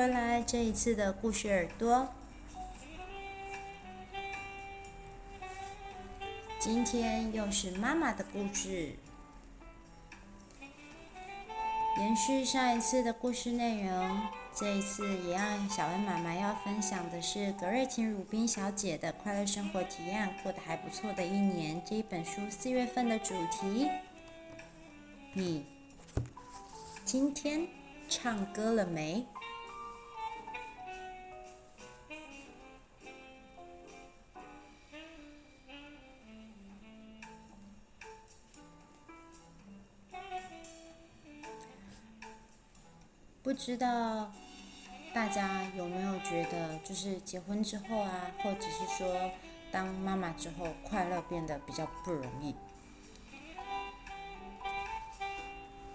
回来这一次的故事耳朵。今天又是妈妈的故事，延续上一次的故事内容。这一次也让小恩妈妈要分享的是格瑞琴·鲁宾小姐的《快乐生活体验》，过得还不错的一年这一本书四月份的主题。你今天唱歌了没？不知道大家有没有觉得，就是结婚之后啊，或者是说当妈妈之后，快乐变得比较不容易。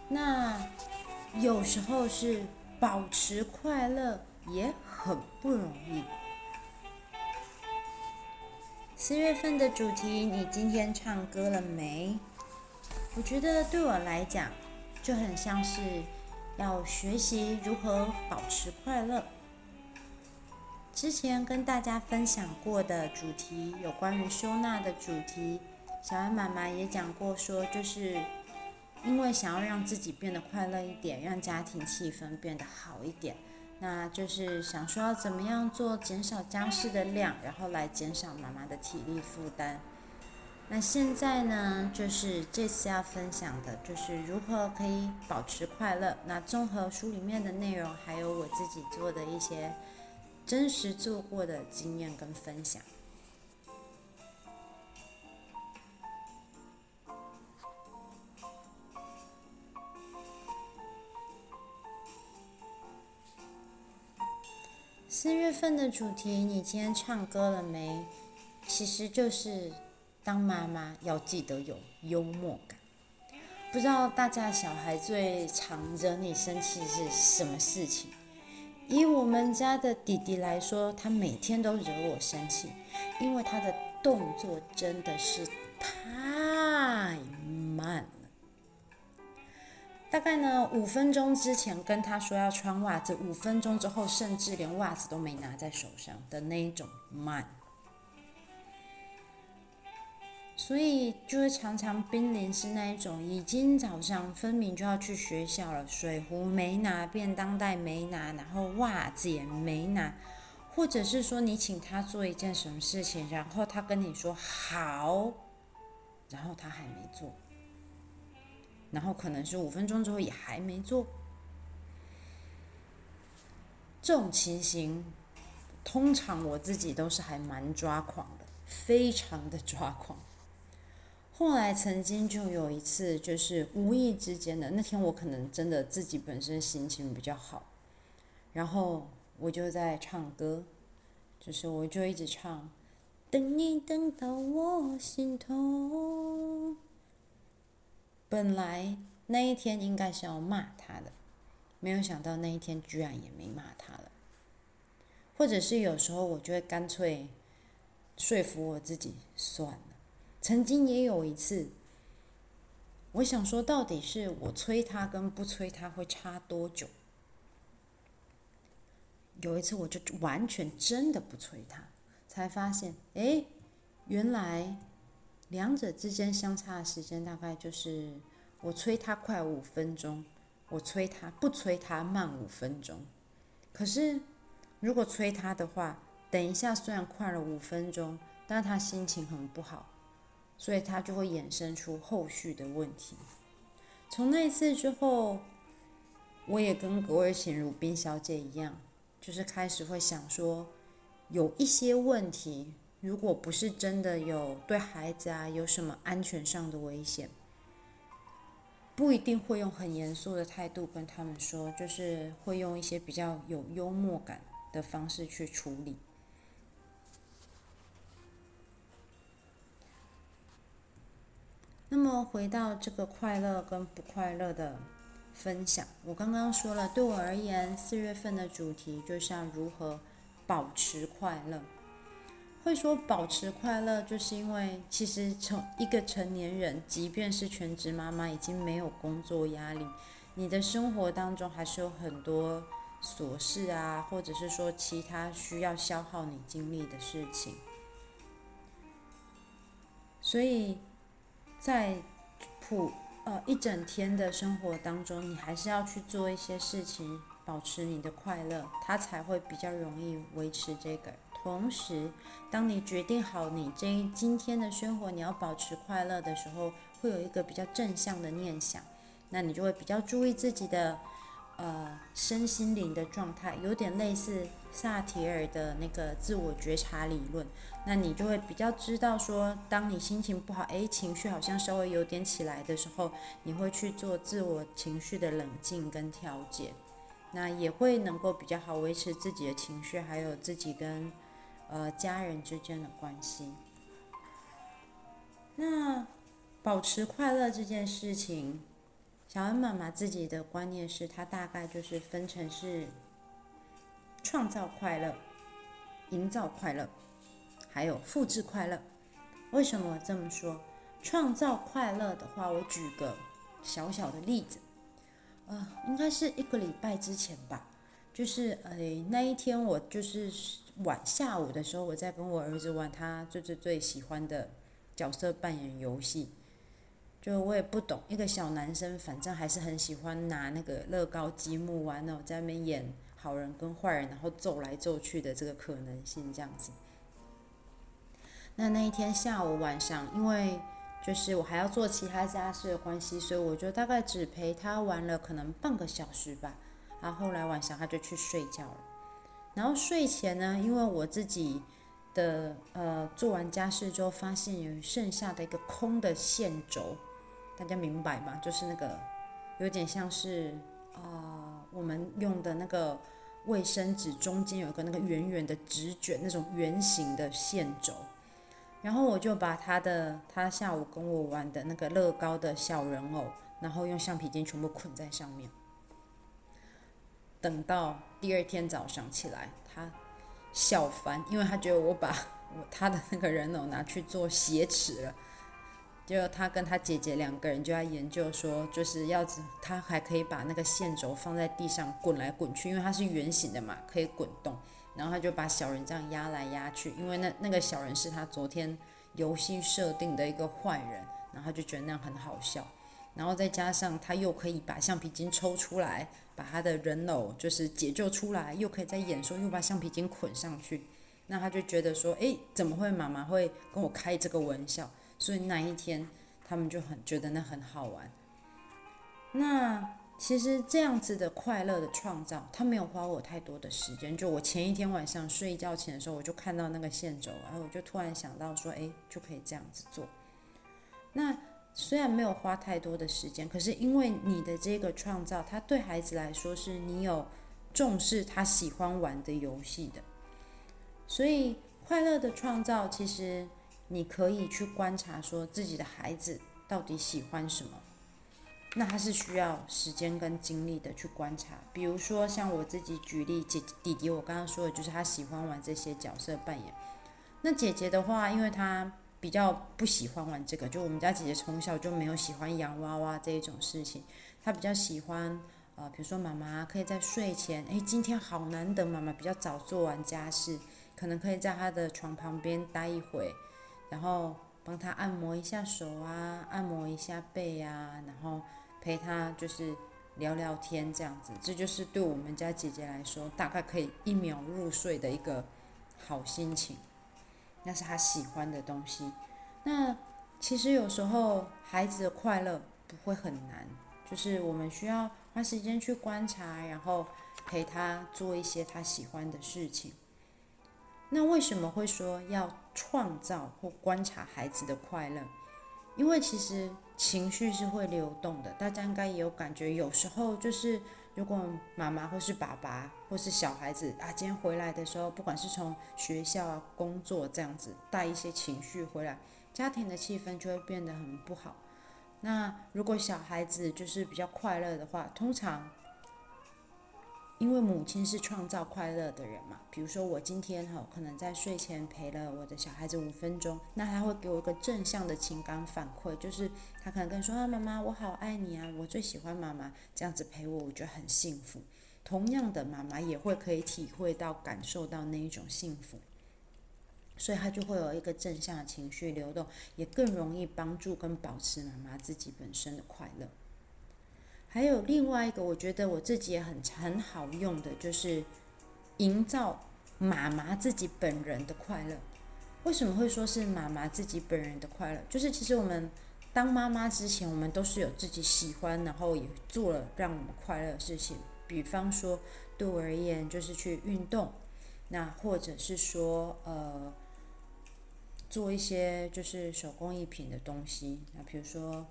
那有时候是保持快乐也很不容易。四月份的主题，你今天唱歌了没？我觉得对我来讲，就很像是要学习如何保持快乐。之前跟大家分享过的主题，有关于收纳的主题，小安妈妈也讲过，说就是。因为想要让自己变得快乐一点，让家庭气氛变得好一点，那就是想说要怎么样做，减少家事的量，然后来减少妈妈的体力负担。那现在呢，就是这次要分享的，就是如何可以保持快乐。那综合书里面的内容，还有我自己做的一些真实做过的经验跟分享。四月份的主题，你今天唱歌了没？其实就是当妈妈要记得有幽默感。不知道大家小孩最常惹你生气是什么事情？以我们家的弟弟来说，他每天都惹我生气，因为他的动作真的是太慢了。大概呢，五分钟之前跟他说要穿袜子，五分钟之后甚至连袜子都没拿在手上的那一种慢，所以就会常常濒临是那一种，已经早上分明就要去学校了，水壶没拿，便当袋没拿，然后袜子也没拿，或者是说你请他做一件什么事情，然后他跟你说好，然后他还没做。然后可能是五分钟之后也还没做，这种情形，通常我自己都是还蛮抓狂的，非常的抓狂。后来曾经就有一次，就是无意之间的那天，我可能真的自己本身心情比较好，然后我就在唱歌，就是我就一直唱，等你等到我心痛。本来那一天应该是要骂他的，没有想到那一天居然也没骂他了。或者是有时候我就会干脆说服我自己算了。曾经也有一次，我想说到底是我催他跟不催他会差多久？有一次我就完全真的不催他，才发现，哎，原来。两者之间相差的时间大概就是我催他快五分钟，我催他不催他慢五分钟。可是如果催他的话，等一下虽然快了五分钟，但他心情很不好，所以他就会衍生出后续的问题。从那一次之后，我也跟格瑞琴鲁宾小姐一样，就是开始会想说，有一些问题。如果不是真的有对孩子啊有什么安全上的危险，不一定会用很严肃的态度跟他们说，就是会用一些比较有幽默感的方式去处理。那么回到这个快乐跟不快乐的分享，我刚刚说了，对我而言，四月份的主题就像如何保持快乐。会说保持快乐，就是因为其实成一个成年人，即便是全职妈妈，已经没有工作压力，你的生活当中还是有很多琐事啊，或者是说其他需要消耗你精力的事情。所以，在普呃一整天的生活当中，你还是要去做一些事情，保持你的快乐，它才会比较容易维持这个。同时，当你决定好你这今天的生活你要保持快乐的时候，会有一个比较正向的念想，那你就会比较注意自己的呃身心灵的状态，有点类似萨提尔的那个自我觉察理论。那你就会比较知道说，当你心情不好，诶，情绪好像稍微有点起来的时候，你会去做自我情绪的冷静跟调节，那也会能够比较好维持自己的情绪，还有自己跟。呃，家人之间的关系。那保持快乐这件事情，小恩妈妈自己的观念是，她大概就是分成是创造快乐、营造快乐，还有复制快乐。为什么这么说？创造快乐的话，我举个小小的例子，呃，应该是一个礼拜之前吧，就是呃那一天我就是。晚下午的时候，我在跟我儿子玩他最最最喜欢的角色扮演游戏。就我也不懂，一个小男生，反正还是很喜欢拿那个乐高积木玩哦，在那边演好人跟坏人，然后揍来揍去的这个可能性这样子。那那一天下午晚上，因为就是我还要做其他家事的关系，所以我就大概只陪他玩了可能半个小时吧。然后后来晚上他就去睡觉了。然后睡前呢，因为我自己的呃做完家事之后，发现有剩下的一个空的线轴，大家明白吗？就是那个有点像是啊、呃，我们用的那个卫生纸中间有个那个圆圆的纸卷，那种圆形的线轴。然后我就把他的他下午跟我玩的那个乐高的小人偶，然后用橡皮筋全部捆在上面。等到第二天早上起来，他笑翻，因为他觉得我把我他的那个人偶拿去做鞋齿了。就他跟他姐姐两个人就在研究说，就是要他还可以把那个线轴放在地上滚来滚去，因为它是圆形的嘛，可以滚动。然后他就把小人这样压来压去，因为那那个小人是他昨天游戏设定的一个坏人，然后他就觉得那样很好笑。然后再加上他又可以把橡皮筋抽出来，把他的人偶就是解救出来，又可以再演说又把橡皮筋捆上去，那他就觉得说，诶，怎么会妈妈会跟我开这个玩笑？所以那一天他们就很觉得那很好玩。那其实这样子的快乐的创造，他没有花我太多的时间。就我前一天晚上睡觉前的时候，我就看到那个线轴，然后我就突然想到说，诶，就可以这样子做。那。虽然没有花太多的时间，可是因为你的这个创造，他对孩子来说是你有重视他喜欢玩的游戏的，所以快乐的创造，其实你可以去观察说自己的孩子到底喜欢什么，那他是需要时间跟精力的去观察。比如说像我自己举例，姐弟弟，我刚刚说的就是他喜欢玩这些角色扮演，那姐姐的话，因为她。比较不喜欢玩这个，就我们家姐姐从小就没有喜欢洋娃娃这一种事情，她比较喜欢呃，比如说妈妈可以在睡前，诶，今天好难得，妈妈比较早做完家事，可能可以在她的床旁边待一会，然后帮他按摩一下手啊，按摩一下背啊，然后陪他就是聊聊天这样子，这就是对我们家姐姐来说，大概可以一秒入睡的一个好心情。那是他喜欢的东西。那其实有时候孩子的快乐不会很难，就是我们需要花时间去观察，然后陪他做一些他喜欢的事情。那为什么会说要创造或观察孩子的快乐？因为其实情绪是会流动的，大家应该也有感觉，有时候就是。如果妈妈或是爸爸或是小孩子啊，今天回来的时候，不管是从学校啊、工作这样子带一些情绪回来，家庭的气氛就会变得很不好。那如果小孩子就是比较快乐的话，通常。因为母亲是创造快乐的人嘛，比如说我今天哈，可能在睡前陪了我的小孩子五分钟，那他会给我一个正向的情感反馈，就是他可能跟说啊，妈妈，我好爱你啊，我最喜欢妈妈这样子陪我，我觉得很幸福。同样的，妈妈也会可以体会到、感受到那一种幸福，所以她就会有一个正向的情绪流动，也更容易帮助跟保持妈妈自己本身的快乐。还有另外一个，我觉得我自己也很很好用的，就是营造妈妈自己本人的快乐。为什么会说是妈妈自己本人的快乐？就是其实我们当妈妈之前，我们都是有自己喜欢，然后也做了让我们快乐的事情。比方说，对我而言，就是去运动，那或者是说，呃，做一些就是手工艺品的东西，那比如说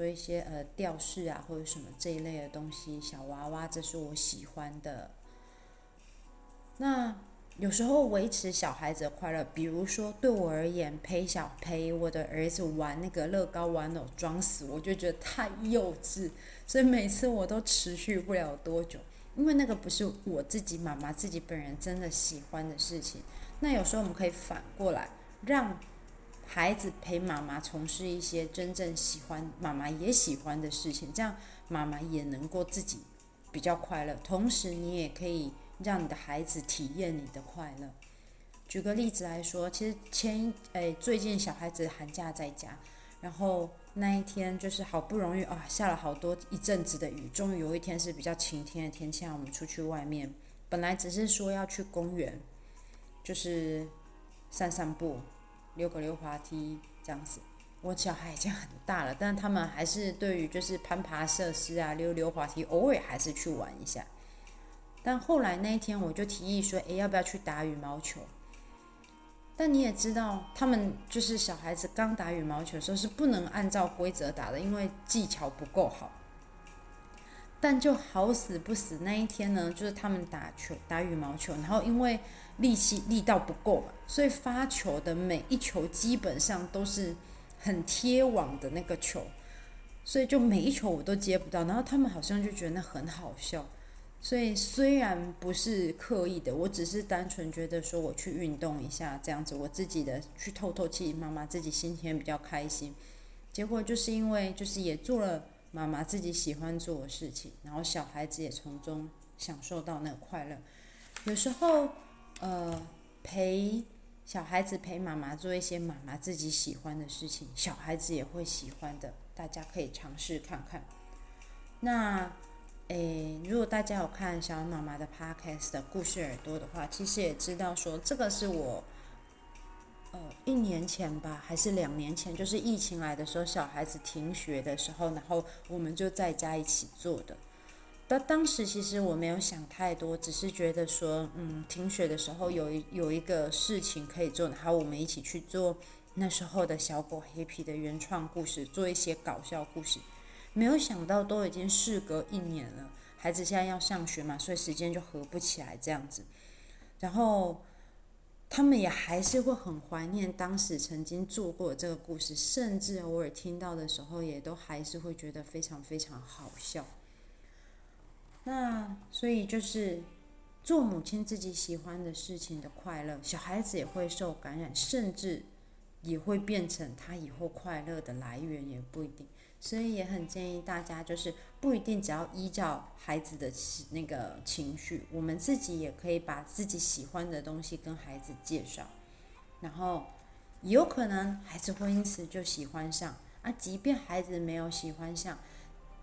做一些呃吊饰啊，或者什么这一类的东西，小娃娃，这是我喜欢的。那有时候维持小孩子的快乐，比如说对我而言，陪小陪我的儿子玩那个乐高玩偶装死，我就觉得太幼稚。所以每次我都持续不了多久，因为那个不是我自己妈妈自己本人真的喜欢的事情。那有时候我们可以反过来，让孩子陪妈妈从事一些真正喜欢、妈妈也喜欢的事情，这样妈妈也能够自己比较快乐，同时你也可以让你的孩子体验你的快乐。举个例子来说，其实前诶最近小孩子寒假在家，然后。那一天就是好不容易啊，下了好多一阵子的雨，终于有一天是比较晴天的天气，让我们出去外面。本来只是说要去公园，就是散散步、溜个溜滑梯这样子。我小孩已经很大了，但他们还是对于就是攀爬设施啊、溜溜滑梯，偶尔还是去玩一下。但后来那一天，我就提议说，诶，要不要去打羽毛球？但你也知道，他们就是小孩子刚打羽毛球的时候是不能按照规则打的，因为技巧不够好。但就好死不死那一天呢，就是他们打球打羽毛球，然后因为力气力道不够嘛，所以发球的每一球基本上都是很贴网的那个球，所以就每一球我都接不到，然后他们好像就觉得那很好笑。所以虽然不是刻意的，我只是单纯觉得说我去运动一下这样子，我自己的去透透气，妈妈自己心情比较开心。结果就是因为就是也做了妈妈自己喜欢做的事情，然后小孩子也从中享受到那个快乐。有时候呃陪小孩子陪妈妈做一些妈妈自己喜欢的事情，小孩子也会喜欢的，大家可以尝试看看。那。诶，如果大家有看小妈妈的 podcast 的故事耳朵的话，其实也知道说这个是我，呃，一年前吧，还是两年前，就是疫情来的时候，小孩子停学的时候，然后我们就在家一起做的。但当时其实我没有想太多，只是觉得说，嗯，停学的时候有一有一个事情可以做，然后我们一起去做那时候的小狗黑皮的原创故事，做一些搞笑故事。没有想到，都已经事隔一年了，孩子现在要上学嘛，所以时间就合不起来这样子。然后他们也还是会很怀念当时曾经做过这个故事，甚至偶尔听到的时候，也都还是会觉得非常非常好笑。那所以就是做母亲自己喜欢的事情的快乐，小孩子也会受感染，甚至也会变成他以后快乐的来源，也不一定。所以也很建议大家，就是不一定只要依照孩子的那个情绪，我们自己也可以把自己喜欢的东西跟孩子介绍，然后有可能孩子会因此就喜欢上啊，即便孩子没有喜欢上。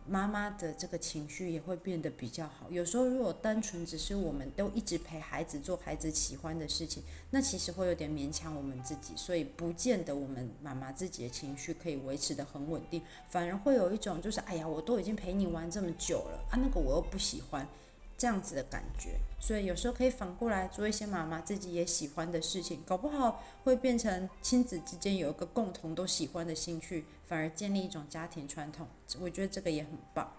妈妈的这个情绪也会变得比较好。有时候，如果单纯只是我们都一直陪孩子做孩子喜欢的事情，那其实会有点勉强我们自己，所以不见得我们妈妈自己的情绪可以维持得很稳定，反而会有一种就是，哎呀，我都已经陪你玩这么久了啊，那个我又不喜欢。这样子的感觉，所以有时候可以反过来做一些妈妈自己也喜欢的事情，搞不好会变成亲子之间有一个共同都喜欢的兴趣，反而建立一种家庭传统。我觉得这个也很棒。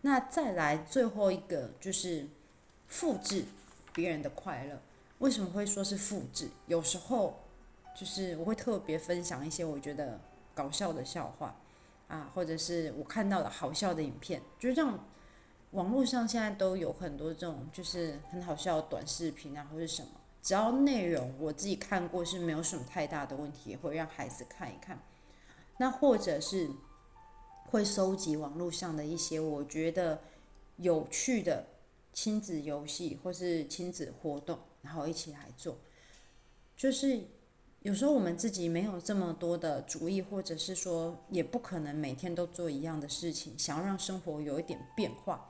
那再来最后一个就是复制别人的快乐。为什么会说是复制？有时候就是我会特别分享一些我觉得搞笑的笑话啊，或者是我看到的好笑的影片，就是这样。网络上现在都有很多这种就是很好笑的短视频啊，或者什么，只要内容我自己看过是没有什么太大的问题，也会让孩子看一看。那或者是会收集网络上的一些我觉得有趣的亲子游戏或是亲子活动，然后一起来做。就是有时候我们自己没有这么多的主意，或者是说也不可能每天都做一样的事情，想要让生活有一点变化。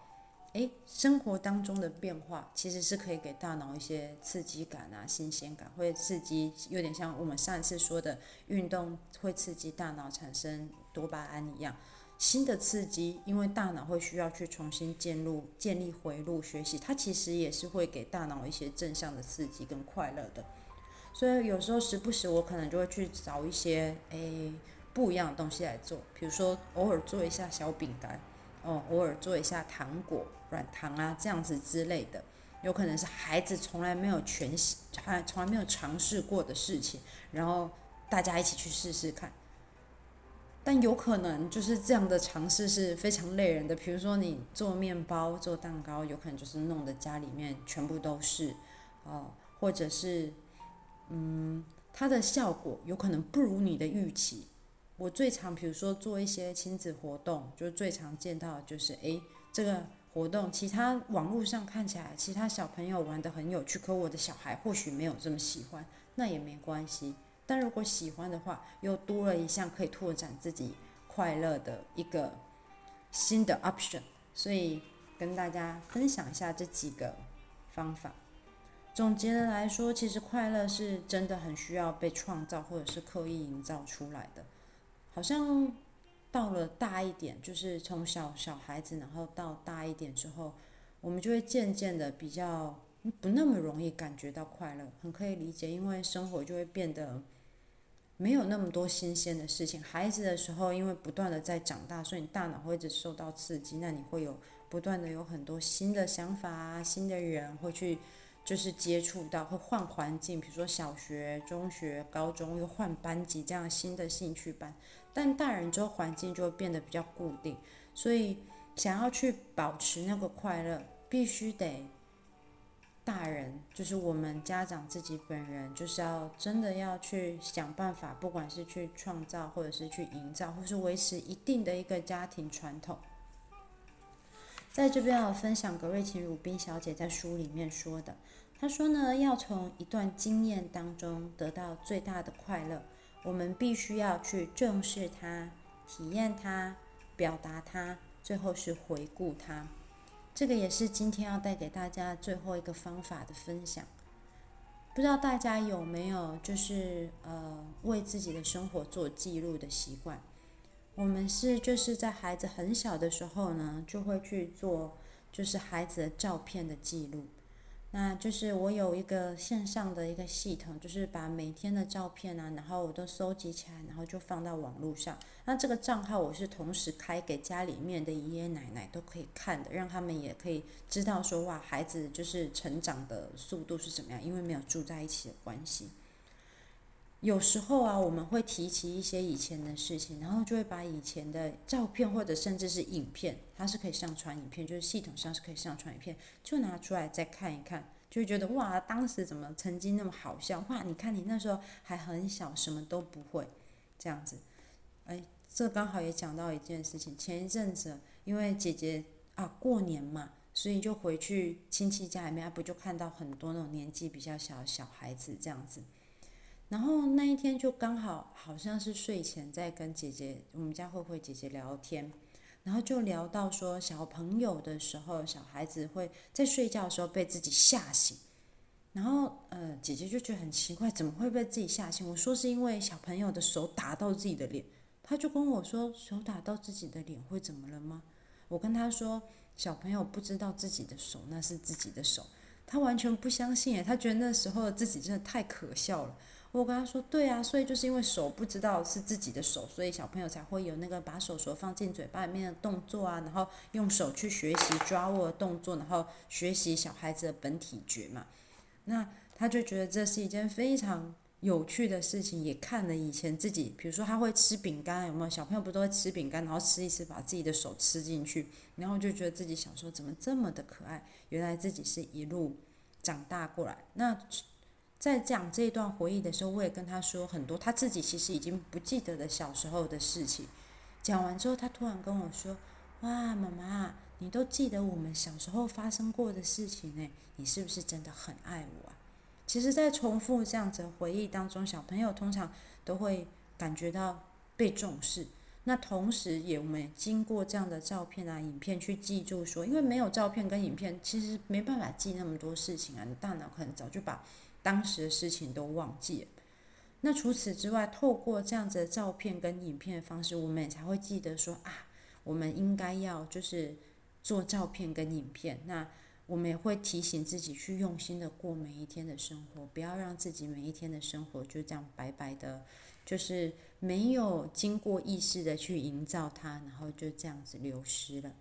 诶，生活当中的变化其实是可以给大脑一些刺激感啊、新鲜感，会刺激，有点像我们上一次说的运动会刺激大脑产生多巴胺一样。新的刺激，因为大脑会需要去重新建立、建立回路学习，它其实也是会给大脑一些正向的刺激跟快乐的。所以有时候时不时我可能就会去找一些诶不一样的东西来做，比如说偶尔做一下小饼干。哦，偶尔做一下糖果、软糖啊，这样子之类的，有可能是孩子从来没有全还从来没有尝试过的事情，然后大家一起去试试看。但有可能就是这样的尝试是非常累人的，比如说你做面包、做蛋糕，有可能就是弄得家里面全部都是，哦，或者是，嗯，它的效果有可能不如你的预期。我最常，比如说做一些亲子活动，就最常见到的就是，诶，这个活动，其他网络上看起来，其他小朋友玩得很有趣，可我的小孩或许没有这么喜欢，那也没关系。但如果喜欢的话，又多了一项可以拓展自己快乐的一个新的 option。所以跟大家分享一下这几个方法。总结的来说，其实快乐是真的很需要被创造，或者是刻意营造出来的。好像到了大一点，就是从小小孩子，然后到大一点之后，我们就会渐渐的比较不那么容易感觉到快乐，很可以理解，因为生活就会变得没有那么多新鲜的事情。孩子的时候，因为不断的在长大，所以你大脑会一直受到刺激，那你会有不断的有很多新的想法啊，新的人会去。就是接触到会换环境，比如说小学、中学、高中又换班级这样新的兴趣班，但大人之后环境就会变得比较固定，所以想要去保持那个快乐，必须得大人，就是我们家长自己本人，就是要真的要去想办法，不管是去创造，或者是去营造，或是维持一定的一个家庭传统。在这边要分享葛瑞琴·鲁宾小姐在书里面说的，她说呢，要从一段经验当中得到最大的快乐，我们必须要去正视它、体验它、表达它，最后是回顾它。这个也是今天要带给大家最后一个方法的分享。不知道大家有没有就是呃为自己的生活做记录的习惯？我们是就是在孩子很小的时候呢，就会去做就是孩子的照片的记录。那就是我有一个线上的一个系统，就是把每天的照片啊，然后我都收集起来，然后就放到网络上。那这个账号我是同时开给家里面的爷爷奶奶都可以看的，让他们也可以知道说哇，孩子就是成长的速度是怎么样，因为没有住在一起的关系。有时候啊，我们会提起一些以前的事情，然后就会把以前的照片或者甚至是影片，它是可以上传影片，就是系统上是可以上传影片，就拿出来再看一看，就会觉得哇，当时怎么曾经那么好笑哇？你看你那时候还很小，什么都不会，这样子。哎，这刚好也讲到一件事情，前一阵子因为姐姐啊过年嘛，所以就回去亲戚家里面，不就看到很多那种年纪比较小的小孩子这样子。然后那一天就刚好好像是睡前在跟姐姐，我们家慧慧姐姐聊天，然后就聊到说小朋友的时候，小孩子会在睡觉的时候被自己吓醒，然后呃姐姐就觉得很奇怪，怎么会被自己吓醒？我说是因为小朋友的手打到自己的脸，他就跟我说手打到自己的脸会怎么了吗？我跟他说小朋友不知道自己的手那是自己的手，他完全不相信诶，他觉得那时候自己真的太可笑了。我跟他说，对啊，所以就是因为手不知道是自己的手，所以小朋友才会有那个把手手放进嘴巴里面的动作啊，然后用手去学习抓握的动作，然后学习小孩子的本体觉嘛。那他就觉得这是一件非常有趣的事情，也看了以前自己，比如说他会吃饼干，有没有小朋友不都会吃饼干，然后吃一吃把自己的手吃进去，然后就觉得自己小时候怎么这么的可爱，原来自己是一路长大过来。那。在讲这一段回忆的时候，我也跟他说很多他自己其实已经不记得的小时候的事情。讲完之后，他突然跟我说：“哇，妈妈，你都记得我们小时候发生过的事情呢，你是不是真的很爱我啊？其实，在重复这样子回忆当中，小朋友通常都会感觉到被重视。那同时，也我们经过这样的照片啊、影片去记住说，因为没有照片跟影片，其实没办法记那么多事情啊。你大脑可能早就把当时的事情都忘记了。那除此之外，透过这样子的照片跟影片的方式，我们也才会记得说啊，我们应该要就是做照片跟影片。那我们也会提醒自己去用心的过每一天的生活，不要让自己每一天的生活就这样白白的，就是没有经过意识的去营造它，然后就这样子流失了。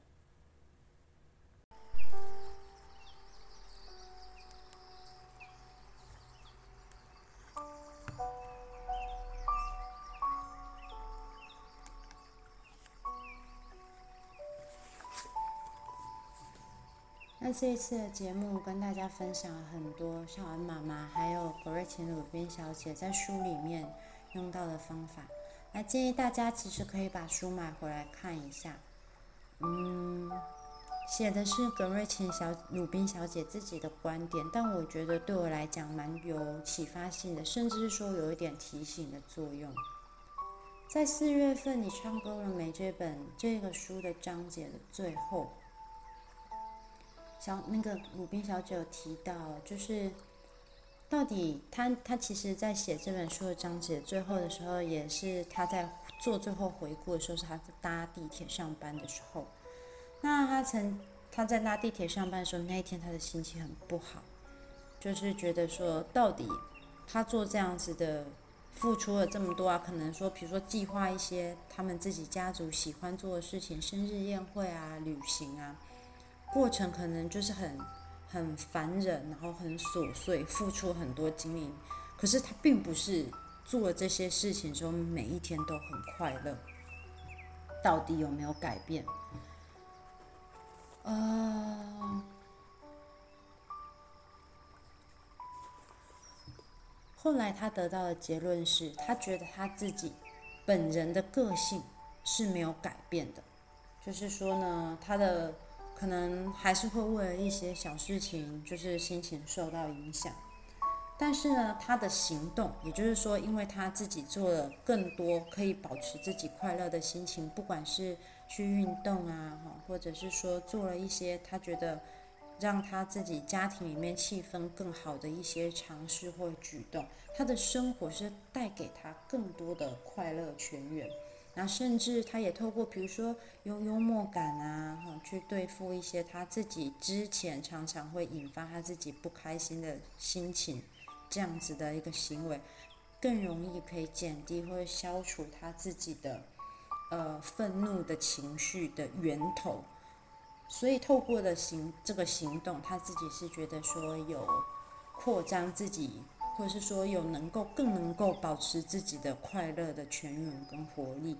那这一次的节目跟大家分享了很多小安妈妈还有葛瑞琴鲁宾小姐在书里面用到的方法。那建议大家其实可以把书买回来看一下。嗯，写的是葛瑞琴小鲁宾小姐自己的观点，但我觉得对我来讲蛮有启发性的，甚至是说有一点提醒的作用。在四月份，你唱够了没？这本这个书的章节的最后。小那个鲁宾小姐有提到，就是到底她她其实在写这本书的章节最后的时候，也是她在做最后回顾的时候，是她在搭地铁上班的时候。那她曾她在搭地铁上班的时候，那一天她的心情很不好，就是觉得说，到底她做这样子的付出了这么多啊，可能说，比如说计划一些他们自己家族喜欢做的事情，生日宴会啊，旅行啊。过程可能就是很很烦人，然后很琐碎，付出很多精力。可是他并不是做这些事情之后每一天都很快乐。到底有没有改变？呃，后来他得到的结论是，他觉得他自己本人的个性是没有改变的，就是说呢，他的。可能还是会为了一些小事情，就是心情受到影响。但是呢，他的行动，也就是说，因为他自己做了更多可以保持自己快乐的心情，不管是去运动啊，或者是说做了一些他觉得让他自己家庭里面气氛更好的一些尝试或举动，他的生活是带给他更多的快乐泉源。那甚至他也透过，比如说用幽默感啊，去对付一些他自己之前常常会引发他自己不开心的心情，这样子的一个行为，更容易可以减低或者消除他自己的呃愤怒的情绪的源头。所以透过的行这个行动，他自己是觉得说有扩张自己。或者是说有能够更能够保持自己的快乐的泉源跟活力。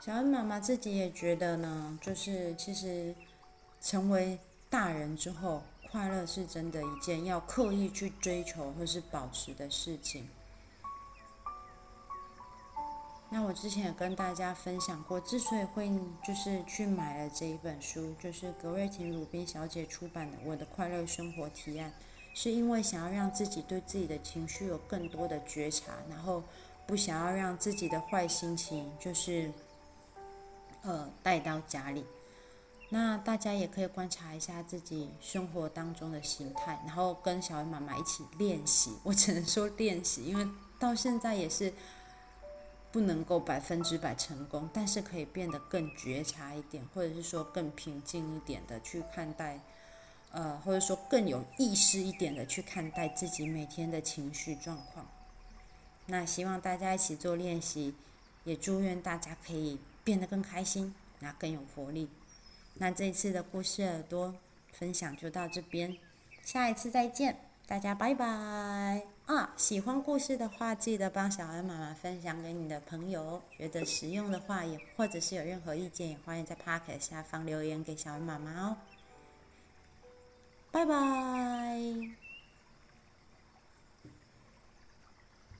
小恩妈妈自己也觉得呢，就是其实成为大人之后，快乐是真的一件要刻意去追求或是保持的事情。那我之前也跟大家分享过，之所以会就是去买了这一本书，就是格瑞婷鲁宾小姐出版的《我的快乐生活提案》。是因为想要让自己对自己的情绪有更多的觉察，然后不想要让自己的坏心情就是呃带到家里。那大家也可以观察一下自己生活当中的心态，然后跟小恩妈妈一起练习。我只能说练习，因为到现在也是不能够百分之百成功，但是可以变得更觉察一点，或者是说更平静一点的去看待。呃，或者说更有意识一点的去看待自己每天的情绪状况。那希望大家一起做练习，也祝愿大家可以变得更开心，那更有活力。那这一次的故事耳朵分享就到这边，下一次再见，大家拜拜啊！喜欢故事的话，记得帮小恩妈妈分享给你的朋友。觉得实用的话，也或者是有任何意见，也欢迎在 Podcast 下方留言给小恩妈妈哦。拜拜。